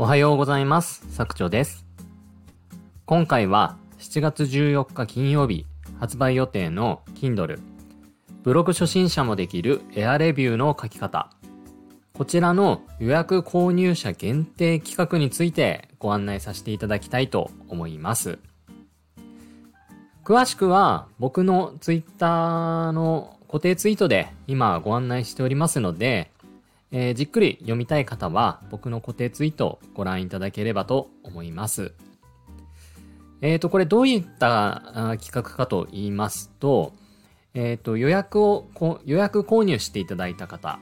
おはようございます。作長です。今回は7月14日金曜日発売予定の Kindle ブログ初心者もできるエアレビューの書き方こちらの予約購入者限定企画についてご案内させていただきたいと思います。詳しくは僕の Twitter の固定ツイートで今ご案内しておりますので、えーじっくり読みたい方は僕の固定ツイートをご覧いただければと思います。えっ、と、これどういった企画かと言いますと、えっ、と、予約を、予約購入していただいた方、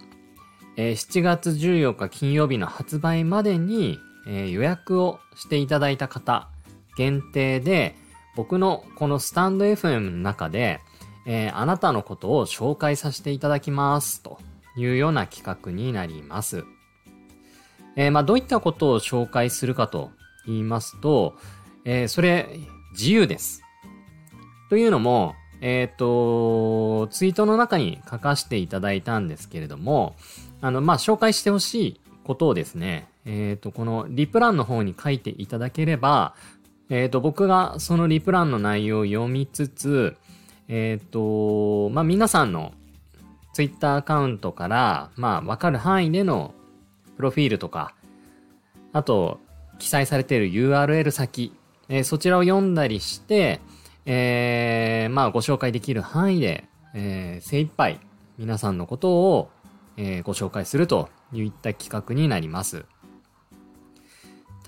えー7月14日金曜日の発売までに、えー予約をしていただいた方限定で、僕のこのスタンド FM の中で、えーあなたのことを紹介させていただきますというような企画になります。えーまあ、どういったことを紹介するかと言いますと、えーそれ、自由です。というのも、えっ、と、ツイートの中に書かせていただいたんですけれども、あの、まあ、紹介してほしいことをですね、えっ、と、このリプランの方に書いていただければ、えっ、と、僕がそのリプランの内容を読みつつ、えっ、と、まあ、皆さんのツイッターアカウントから、まあ、わかる範囲でのプロフィールとか、あと、記載されている URL 先、えーそちらを読んだりして、えーまあ、ご紹介できる範囲で、えー精一杯皆さんのことを、えーご紹介するといった企画になります。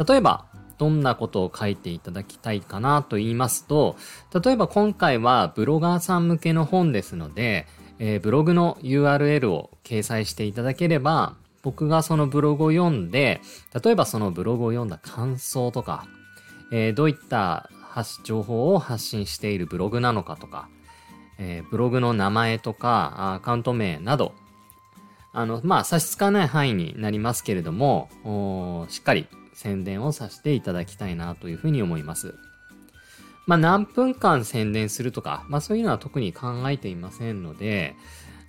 例えば、どんなことを書いていただきたいかなと言いますと、例えば今回はブロガーさん向けの本ですので、えーブログの URL を掲載していただければ、僕がそのブログを読んで、例えばそのブログを読んだ感想とか、えーどういった情報を発信しているブログなのかとか、えーブログの名前とか、アカウント名など、あの、まあ、差し支えない範囲になりますけれども、しっかり宣伝をさせていただきたいなというふうに思います。まあ、何分間宣伝するとか、まあ、そういうのは特に考えていませんので、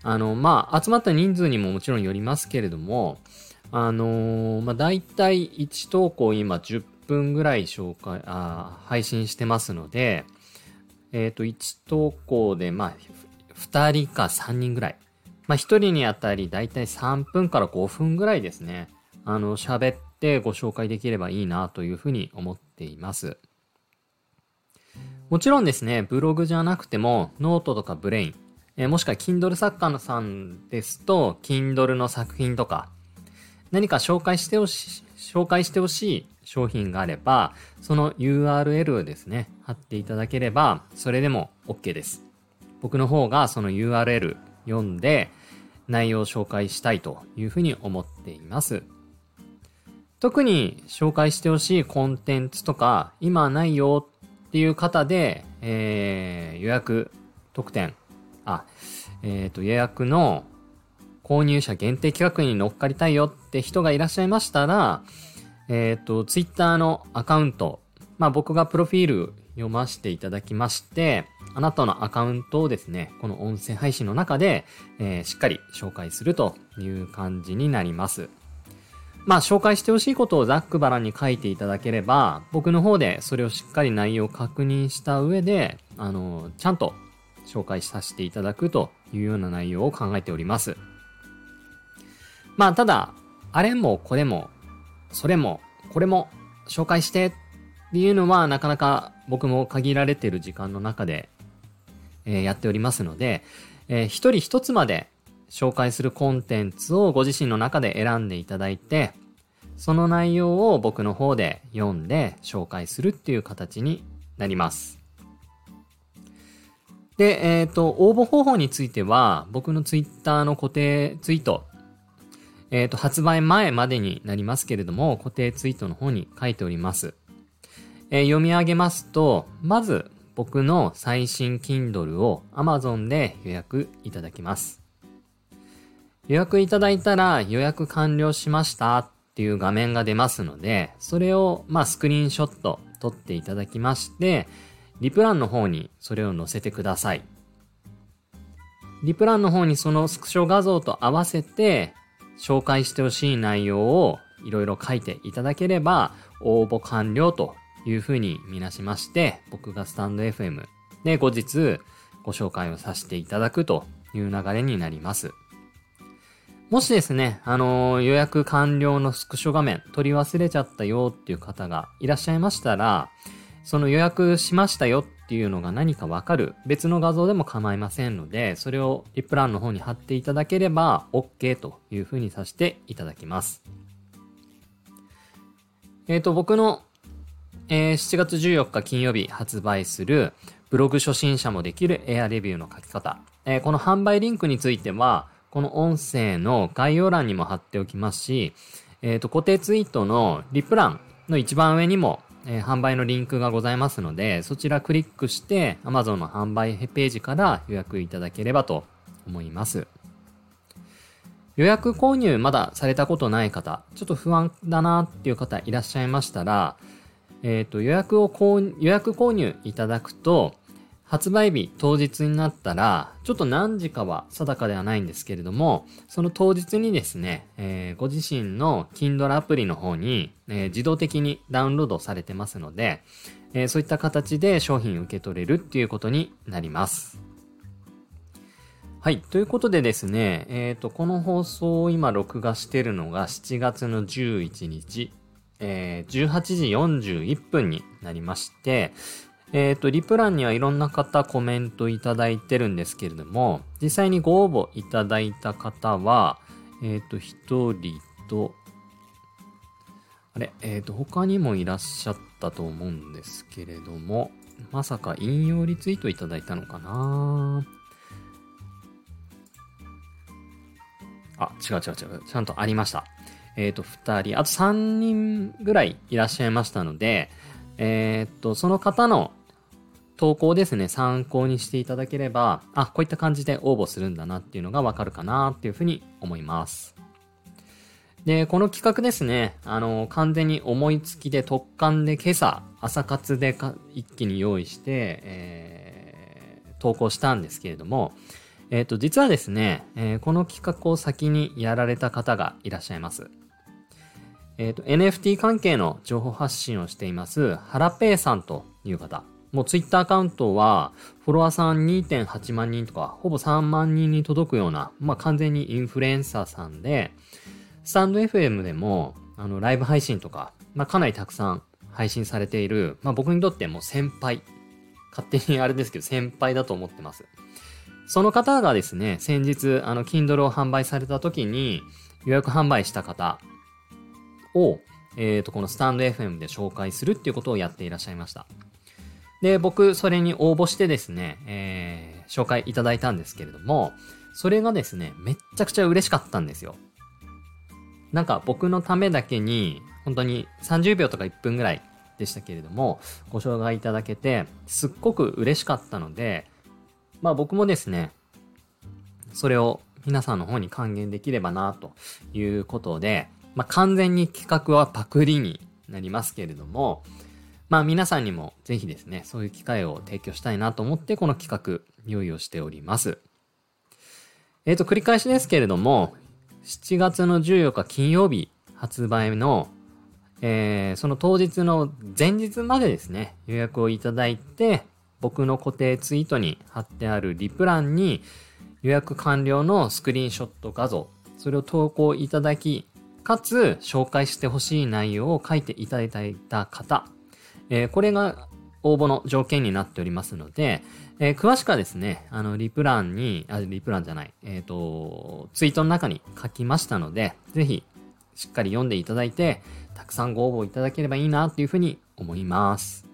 あの、まあ、集まった人数にももちろんよりますけれども、あのーまあ、大体1投稿今10分ぐらい紹介、あ配信してますので、えっ、と、1投稿で、まあ、2人か3人ぐらい。まあ、1人にあたり大体3分から5分ぐらいですね。あの、喋ってご紹介できればいいなというふうに思っています。もちろんですね、ブログじゃなくても、ノートとか Brain、えーもしくは Kindle 作家のさんですと、Kindle の作品とか、何か紹介してほしい、紹介してほしい商品があれば、その URL をですね、貼っていただければ、それでも OK です。僕の方がその URL 読んで、内容を紹介したいというふうに思っています。特に紹介してほしいコンテンツとか、今ないよっていう方で、えー予約特典、あ、えっ、と、予約の購入者限定企画に乗っかりたいよって人がいらっしゃいましたら、えっ、と、ツイッターのアカウント、まあ僕がプロフィール読ませていただきまして、あなたのアカウントをですね、この音声配信の中で、えーしっかり紹介するという感じになります。まあ紹介してほしいことをざっくばらんに書いていただければ、僕の方でそれをしっかり内容を確認した上で、あの、ちゃんと紹介させていただくというような内容を考えております。まあただ、あれもこれも、それも、これも紹介してっていうのはなかなか僕も限られている時間の中で、えーやっておりますので、えー一人一つまで紹介するコンテンツをご自身の中で選んでいただいて、その内容を僕の方で読んで紹介するっていう形になります。で、えっ、と、応募方法については、僕のツイッターの固定ツイート、えっ、と、発売前までになりますけれども、固定ツイートの方に書いております。えー読み上げますと、まず、僕の最新 Kindle を Amazon で予約いただきます。予約いただいたら予約完了しましたっていう画面が出ますので、それをまあスクリーンショット撮っていただきまして、リプランの方にそれを載せてください。リプランの方にそのスクショ画像と合わせて紹介してほしい内容をいろいろ書いていただければ、応募完了というふうに見なしまして、僕がスタンド FM で後日ご紹介をさせていただくという流れになります。もしですね、あのー、予約完了のスクショ画面取り忘れちゃったよっていう方がいらっしゃいましたら、その予約しましたよっていうのが何かわかる別の画像でも構いませんので、それをリプランの方に貼っていただければ OK というふうにさせていただきます。えっ、ー、と、僕の、えー、7月14日金曜日発売するブログ初心者もできるエアレビューの書き方。えー、この販売リンクについては、この音声の概要欄にも貼っておきますし、えっ、ー、と、固定ツイートのリプランの一番上にも、えー、販売のリンクがございますので、そちらクリックして Amazon の販売ページから予約いただければと思います。予約購入まだされたことない方、ちょっと不安だなっていう方いらっしゃいましたら、えっ、ー、と、予約を購予約購入いただくと、発売日当日になったら、ちょっと何時かは定かではないんですけれども、その当日にですね、えー、ご自身の Kindle アプリの方に、えー、自動的にダウンロードされてますので、えー、そういった形で商品受け取れるっていうことになります。はい。ということでですね、えっ、と、この放送を今録画してるのが7月の11日、えー、18時41分になりまして、えっ、ー、と、リプランにはいろんな方コメントいただいてるんですけれども、実際にご応募いただいた方は、えっ、ー、と、一人と、あれ、えっ、ー、と、他にもいらっしゃったと思うんですけれども、まさか引用リツイートいただいたのかな？あ、違う違う違う。ちゃんとありました。えっ、ー、と、二人、あと三人ぐらいいらっしゃいましたので、えっ、と、その方の投稿ですね、参考にしていただければ、あ、こういった感じで応募するんだなっていうのがわかるかなっていうふうに思います。で、この企画ですね、あの、完全に思いつきで特感で今朝、朝活でか一気に用意して、えー、投稿したんですけれども、えっ、ー、と、実はですね、えー、この企画を先にやられた方がいらっしゃいます。えっ、ー、と、NFT 関係の情報発信をしています、ハラペイさんという方。もうツイッターアカウントは、フォロワーさん2.8万人とか、ほぼ3万人に届くような、まあ完全にインフルエンサーさんで、スタンド FM でも、あの、ライブ配信とか、まあかなりたくさん配信されている、まあ僕にとってもう先輩。勝手にあれですけど、先輩だと思ってます。その方がですね、先日、あの、Kindle を販売された時に、予約販売した方を、えっ、ー、と、このスタンド FM で紹介するっていうことをやっていらっしゃいました。で、僕、それに応募してですね、えー、紹介いただいたんですけれども、それがですね、めっちゃくちゃ嬉しかったんですよ。なんか僕のためだけに、本当に30秒とか1分ぐらいでしたけれども、ご紹介いただけて、すっごく嬉しかったので、まあ僕もですね、それを皆さんの方に還元できればな、ということで、まあ完全に企画はパクリになりますけれども、まあ皆さんにもぜひですね、そういう機会を提供したいなと思ってこの企画用意をしております。えっ、ー、と、繰り返しですけれども、7月の14日金曜日発売の、えー、その当日の前日までですね、予約をいただいて、僕の固定ツイートに貼ってあるリプランに予約完了のスクリーンショット画像、それを投稿いただき、かつ紹介してほしい内容を書いていただいた方、えー、これが応募の条件になっておりますので、えー、詳しくはですね、あの、リプランに、あ、リプランじゃない、えっ、ー、と、ツイートの中に書きましたので、ぜひ、しっかり読んでいただいて、たくさんご応募いただければいいな、というふうに思います。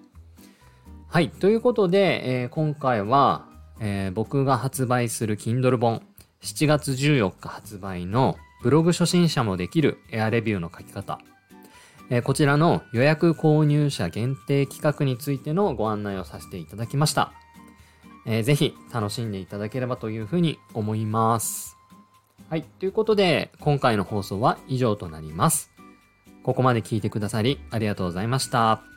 はい。ということで、えー、今回は、えー、僕が発売する Kindle 本、7月14日発売のブログ初心者もできるエアレビューの書き方、えこちらの予約購入者限定企画についてのご案内をさせていただきました。えー、ぜひ楽しんでいただければというふうに思います。はい。ということで、今回の放送は以上となります。ここまで聞いてくださりありがとうございました。